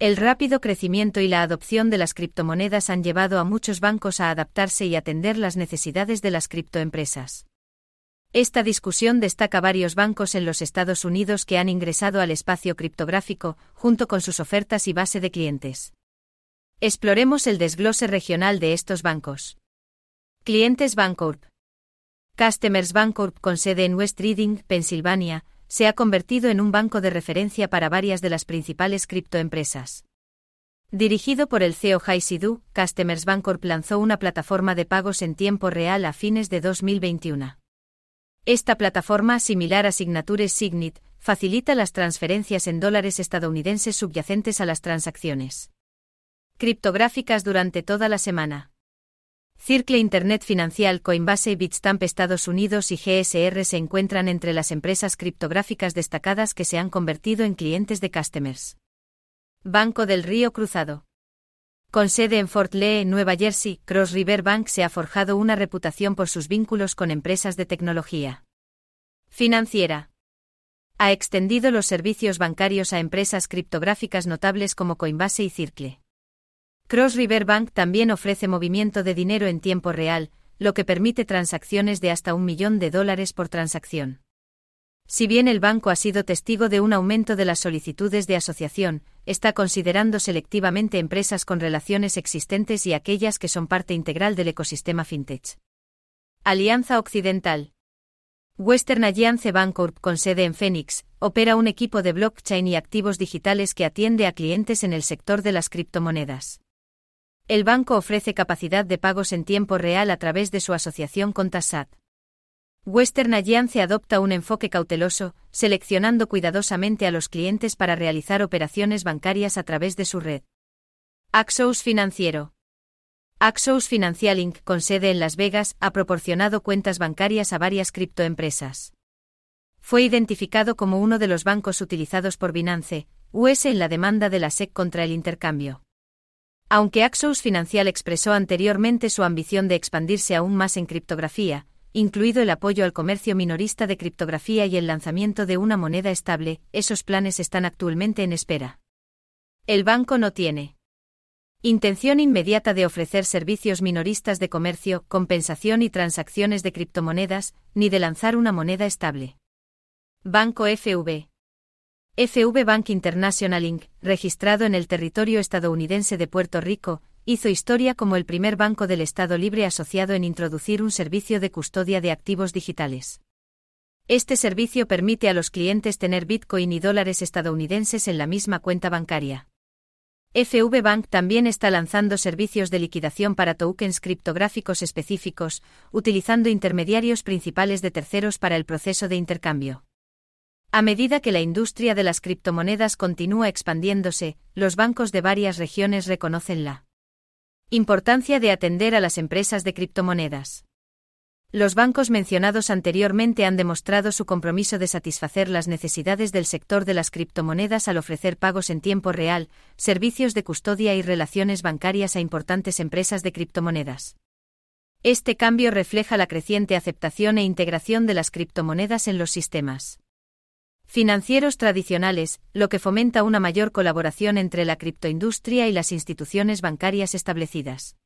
El rápido crecimiento y la adopción de las criptomonedas han llevado a muchos bancos a adaptarse y atender las necesidades de las criptoempresas. Esta discusión destaca varios bancos en los Estados Unidos que han ingresado al espacio criptográfico, junto con sus ofertas y base de clientes. Exploremos el desglose regional de estos bancos. Clientes Bancorp. Customers Bancorp, con sede en West Reading, Pensilvania, se ha convertido en un banco de referencia para varias de las principales criptoempresas. Dirigido por el CEO Hai Sidhu, Customers Bancorp lanzó una plataforma de pagos en tiempo real a fines de 2021. Esta plataforma, similar a Signature Signit, facilita las transferencias en dólares estadounidenses subyacentes a las transacciones criptográficas durante toda la semana. Circle Internet Financial, Coinbase y Bitstamp Estados Unidos y GSR se encuentran entre las empresas criptográficas destacadas que se han convertido en clientes de customers. Banco del Río Cruzado. Con sede en Fort Lee, Nueva Jersey, Cross River Bank se ha forjado una reputación por sus vínculos con empresas de tecnología. Financiera. Ha extendido los servicios bancarios a empresas criptográficas notables como Coinbase y Circle. Cross River Bank también ofrece movimiento de dinero en tiempo real, lo que permite transacciones de hasta un millón de dólares por transacción. Si bien el banco ha sido testigo de un aumento de las solicitudes de asociación, está considerando selectivamente empresas con relaciones existentes y aquellas que son parte integral del ecosistema fintech. Alianza Occidental. Western Alliance Bancorp, con sede en Phoenix, opera un equipo de blockchain y activos digitales que atiende a clientes en el sector de las criptomonedas. El banco ofrece capacidad de pagos en tiempo real a través de su asociación con Tassat. Western Alliance adopta un enfoque cauteloso, seleccionando cuidadosamente a los clientes para realizar operaciones bancarias a través de su red. Axos Financiero. Axos Financial Inc., con sede en Las Vegas, ha proporcionado cuentas bancarias a varias criptoempresas. Fue identificado como uno de los bancos utilizados por Binance, US en la demanda de la SEC contra el intercambio. Aunque Axos Financial expresó anteriormente su ambición de expandirse aún más en criptografía, incluido el apoyo al comercio minorista de criptografía y el lanzamiento de una moneda estable, esos planes están actualmente en espera. El banco no tiene intención inmediata de ofrecer servicios minoristas de comercio, compensación y transacciones de criptomonedas, ni de lanzar una moneda estable. Banco FV FV Bank International Inc., registrado en el territorio estadounidense de Puerto Rico, hizo historia como el primer banco del Estado libre asociado en introducir un servicio de custodia de activos digitales. Este servicio permite a los clientes tener Bitcoin y dólares estadounidenses en la misma cuenta bancaria. FV Bank también está lanzando servicios de liquidación para tokens criptográficos específicos, utilizando intermediarios principales de terceros para el proceso de intercambio. A medida que la industria de las criptomonedas continúa expandiéndose, los bancos de varias regiones reconocen la importancia de atender a las empresas de criptomonedas. Los bancos mencionados anteriormente han demostrado su compromiso de satisfacer las necesidades del sector de las criptomonedas al ofrecer pagos en tiempo real, servicios de custodia y relaciones bancarias a importantes empresas de criptomonedas. Este cambio refleja la creciente aceptación e integración de las criptomonedas en los sistemas financieros tradicionales, lo que fomenta una mayor colaboración entre la criptoindustria y las instituciones bancarias establecidas.